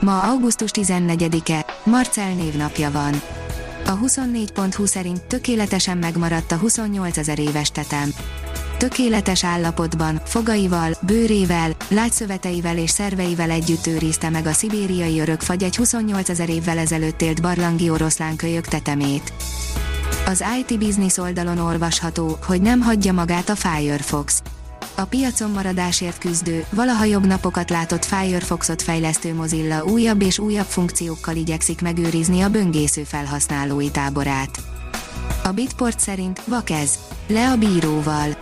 Ma augusztus 14-e, Marcel névnapja van. A 24.20 szerint tökéletesen megmaradt a 28 ezer éves tetem. Tökéletes állapotban, fogaival, bőrével, lágyszöveteivel és szerveivel együtt őrizte meg a szibériai örökfagy egy 28 ezer évvel ezelőtt élt barlangi oroszlán kölyök tetemét. Az IT Business oldalon olvasható, hogy nem hagyja magát a Firefox. A piacon maradásért küzdő, valaha jobb napokat látott Firefoxot fejlesztő Mozilla újabb és újabb funkciókkal igyekszik megőrizni a böngésző felhasználói táborát. A Bitport szerint vakez, le a bíróval.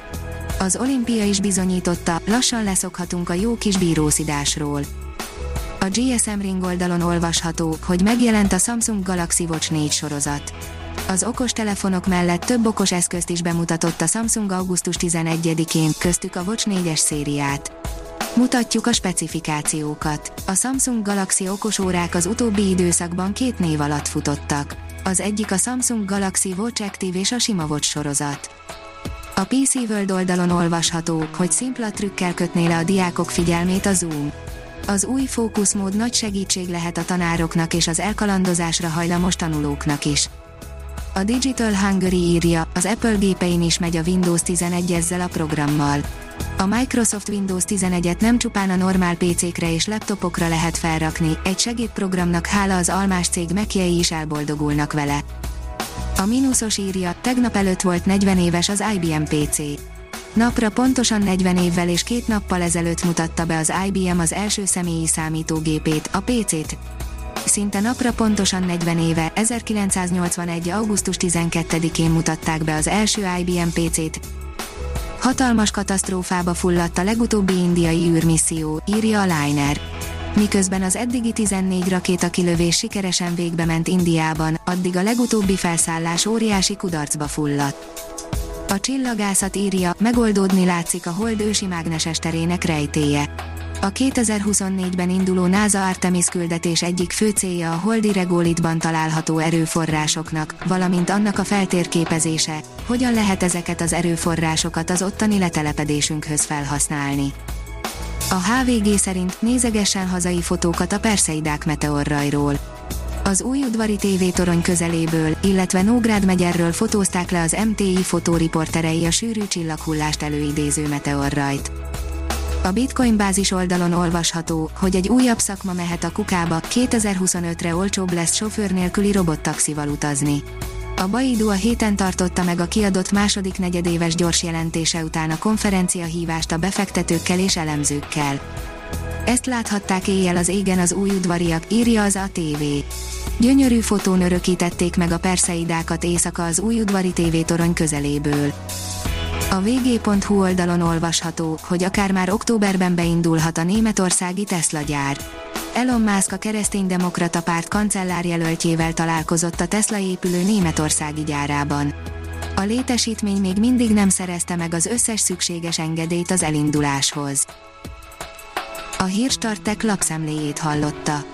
Az olimpia is bizonyította, lassan leszokhatunk a jó kis bírószidásról. A GSM Ring oldalon olvasható, hogy megjelent a Samsung Galaxy Watch 4 sorozat. Az okos telefonok mellett több okos eszközt is bemutatott a Samsung augusztus 11-én, köztük a Watch 4-es szériát. Mutatjuk a specifikációkat. A Samsung Galaxy okosórák az utóbbi időszakban két név alatt futottak. Az egyik a Samsung Galaxy Watch Active és a sima Watch sorozat. A PC World oldalon olvasható, hogy szimpla trükkel kötné le a diákok figyelmét a Zoom. Az új fókuszmód nagy segítség lehet a tanároknak és az elkalandozásra hajlamos tanulóknak is. A Digital Hungary írja, az Apple gépein is megy a Windows 11 ezzel a programmal. A Microsoft Windows 11-et nem csupán a normál PC-kre és laptopokra lehet felrakni, egy segédprogramnak hála az almás cég mekjei is elboldogulnak vele. A mínuszos írja, tegnap előtt volt 40 éves az IBM PC. Napra pontosan 40 évvel és két nappal ezelőtt mutatta be az IBM az első személyi számítógépét, a PC-t, szinte napra pontosan 40 éve, 1981. augusztus 12-én mutatták be az első IBM PC-t. Hatalmas katasztrófába fulladt a legutóbbi indiai űrmisszió, írja a Liner. Miközben az eddigi 14 rakéta kilövés sikeresen végbe ment Indiában, addig a legutóbbi felszállás óriási kudarcba fulladt. A csillagászat írja, megoldódni látszik a hold ősi mágneses terének rejtéje a 2024-ben induló NASA Artemis küldetés egyik fő célja a holdi regolitban található erőforrásoknak, valamint annak a feltérképezése, hogyan lehet ezeket az erőforrásokat az ottani letelepedésünkhöz felhasználni. A HVG szerint nézegesen hazai fotókat a Perseidák meteorrajról. Az új udvari tévétorony közeléből, illetve Nógrád megyerről fotózták le az MTI fotóriporterei a sűrű csillaghullást előidéző meteorrajt. A Bitcoin bázis oldalon olvasható, hogy egy újabb szakma mehet a kukába, 2025-re olcsóbb lesz sofőr nélküli robottaxival utazni. A Baidu a héten tartotta meg a kiadott második negyedéves gyors jelentése után a konferencia hívást a befektetőkkel és elemzőkkel. Ezt láthatták éjjel az égen az új udvariak, írja az ATV. Gyönyörű fotón örökítették meg a perszeidákat éjszaka az új udvari tévétorony közeléből. A vg.hu oldalon olvasható, hogy akár már októberben beindulhat a németországi Tesla gyár. Elon Musk a kereszténydemokrata párt kancellárjelöltjével találkozott a Tesla épülő németországi gyárában. A létesítmény még mindig nem szerezte meg az összes szükséges engedélyt az elinduláshoz. A hírstartek lapszemléjét hallotta.